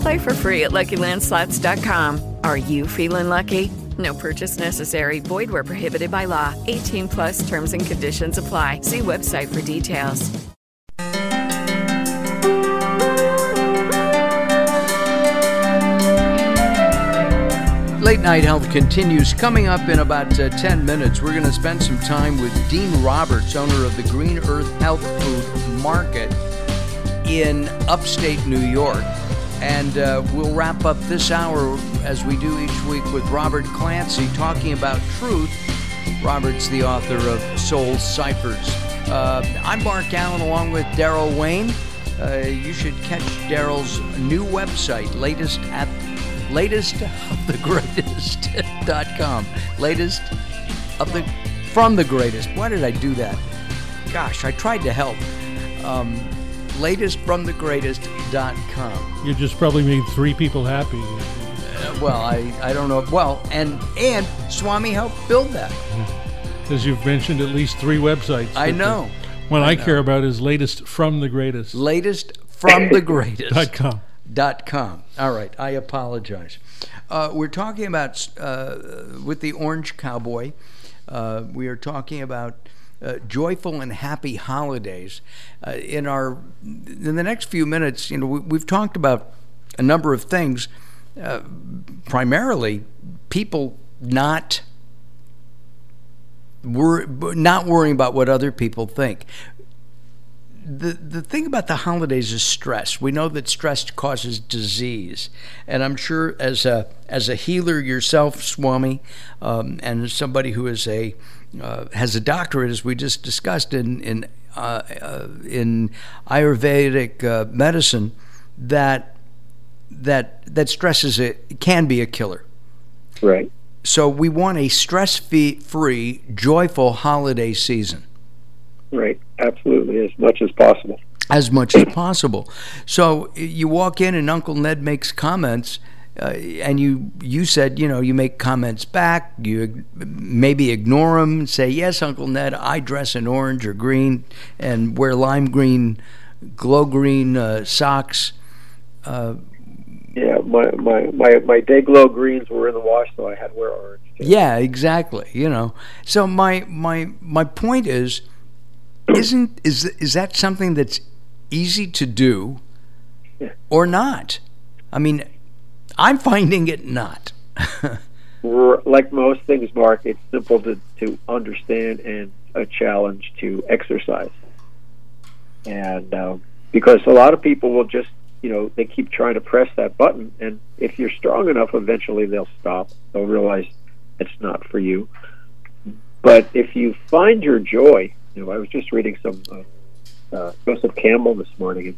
Play for free at LuckyLandSlots.com. Are you feeling lucky? No purchase necessary. Void where prohibited by law. 18 plus terms and conditions apply. See website for details. Late Night Health continues. Coming up in about uh, 10 minutes, we're going to spend some time with Dean Roberts, owner of the Green Earth Health Food Market in upstate New York. And uh, we'll wrap up this hour as we do each week with Robert Clancy talking about truth. Robert's the author of Soul Ciphers. Uh, I'm Mark Allen along with Daryl Wayne. Uh, you should catch Daryl's new website, latest at latest of the greatest.com. Latest of the from the greatest. Why did I do that? Gosh, I tried to help. Um, latestfromthegreatest.com. You just probably made three people happy. Uh, well, I, I don't know. Well, and and Swami helped build that. As you've mentioned, at least three websites. I know. What one I, know. care about is latest from the greatest. Latest from the greatest. Dot com. dot com. All right, I apologize. Uh, we're talking about uh, with the Orange Cowboy. Uh, we are talking about uh, joyful and happy holidays. Uh, in our in the next few minutes, you know, we, we've talked about a number of things. Uh, primarily, people not wor- not worrying about what other people think the the thing about the holidays is stress. We know that stress causes disease, and I'm sure as a as a healer yourself, Swami, um, and as somebody who is a uh, has a doctorate, as we just discussed in in uh, uh, in Ayurvedic uh, medicine, that that that stress is a can be a killer. Right. So we want a stress free, joyful holiday season. Right. Absolutely. As much as possible. as much as possible. So you walk in and Uncle Ned makes comments, uh, and you you said you know you make comments back. You maybe ignore them and say yes, Uncle Ned. I dress in orange or green and wear lime green, glow green uh, socks. Uh, Yeah. My my my my day glow greens were in the wash, so I had to wear orange. too. yeah, exactly. You know. So my my my point is, isn't is is that something that's easy to do, or not? I mean, I'm finding it not. Like most things, Mark, it's simple to to understand and a challenge to exercise. And um, because a lot of people will just you know they keep trying to press that button, and if you're strong enough, eventually they'll stop. They'll realize it's not for you. But if you find your joy, you know, I was just reading some uh, uh, Joseph Campbell this morning,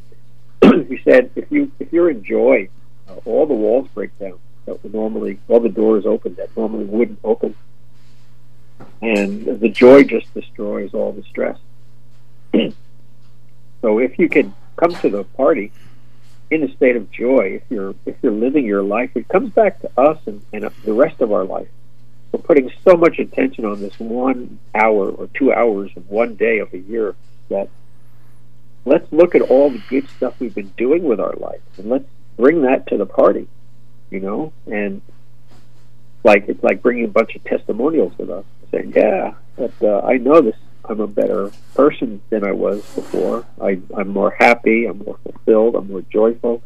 and he said if you if you're in joy, uh, all the walls break down that would normally all the doors open that normally wouldn't open, and the joy just destroys all the stress. so if you can come to the party in a state of joy, if you're if you're living your life, it comes back to us and, and the rest of our life. We're putting so much attention on this one hour or two hours of one day of a year that let's look at all the good stuff we've been doing with our life and let's bring that to the party, you know, and like it's like bringing a bunch of testimonials with us, saying, "Yeah, but uh, I know this. I'm a better person than I was before. I, I'm more happy. I'm more fulfilled. I'm more joyful."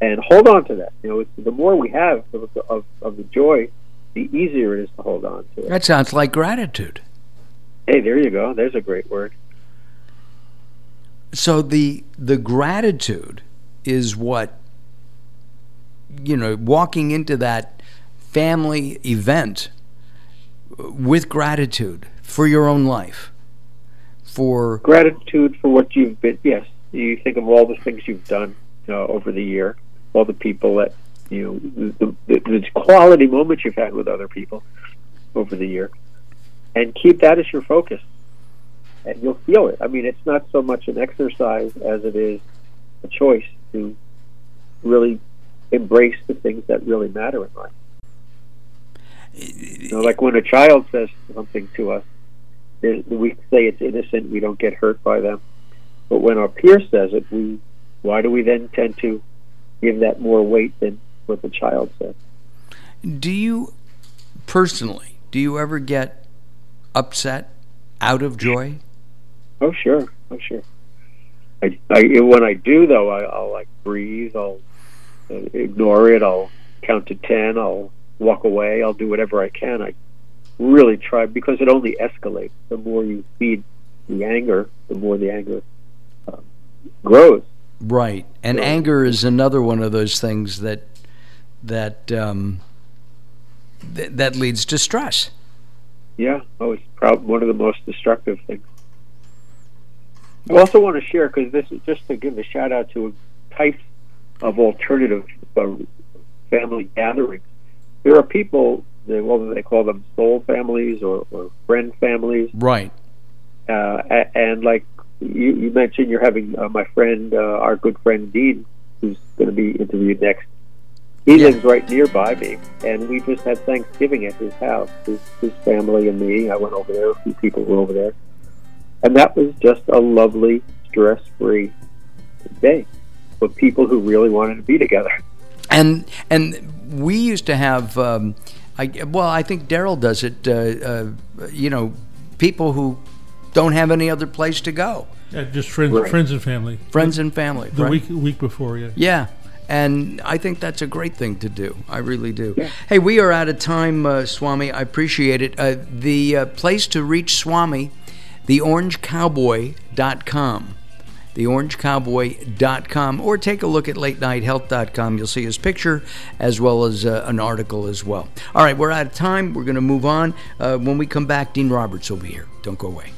And hold on to that. You know, the more we have of, of, of the joy, the easier it is to hold on to it. That sounds like gratitude. Hey, there you go. There's a great word. So the the gratitude is what you know, walking into that family event with gratitude for your own life. For gratitude for what you've been. Yes, you think of all the things you've done uh, over the year, all the people that you the, the quality moments you've had with other people over the year, and keep that as your focus, and you'll feel it. I mean, it's not so much an exercise as it is a choice to really embrace the things that really matter in life. You know, like when a child says something to us, we say it's innocent, we don't get hurt by them. But when our peer says it, we why do we then tend to give that more weight than what the child said? Do you personally, do you ever get upset out of joy? Oh sure, oh sure. I, I when I do though, I, I'll like breathe. I'll uh, ignore it. I'll count to ten. I'll walk away. I'll do whatever I can. I really try because it only escalates. The more you feed the anger, the more the anger um, grows. Right, and so, anger is another one of those things that that um, th- that leads to stress. Yeah, oh, it's probably one of the most destructive things. I also want to share because this is just to give a shout out to types of alternative uh, family gatherings. There are people, they, whether they call them soul families or, or friend families, right? Uh, and like you, you mentioned, you're having uh, my friend, uh, our good friend Dean, who's going to be interviewed next. He yeah. lives right nearby me, and we just had Thanksgiving at his house. His, his family and me. I went over there. A few people were over there, and that was just a lovely, stress-free day with people who really wanted to be together. And and we used to have, um, I, well, I think Daryl does it. Uh, uh, you know, people who don't have any other place to go. Yeah, just friends, right. friends and family. Friends and family. The right? week week before, yeah. Yeah. And I think that's a great thing to do. I really do. Yeah. Hey, we are out of time, uh, Swami. I appreciate it. Uh, the uh, place to reach Swami, theorangecowboy.com theorangecowboy.com, or take a look at latenighthealth.com. You'll see his picture as well as uh, an article as well. All right, we're out of time. We're going to move on. Uh, when we come back, Dean Roberts will be here. Don't go away.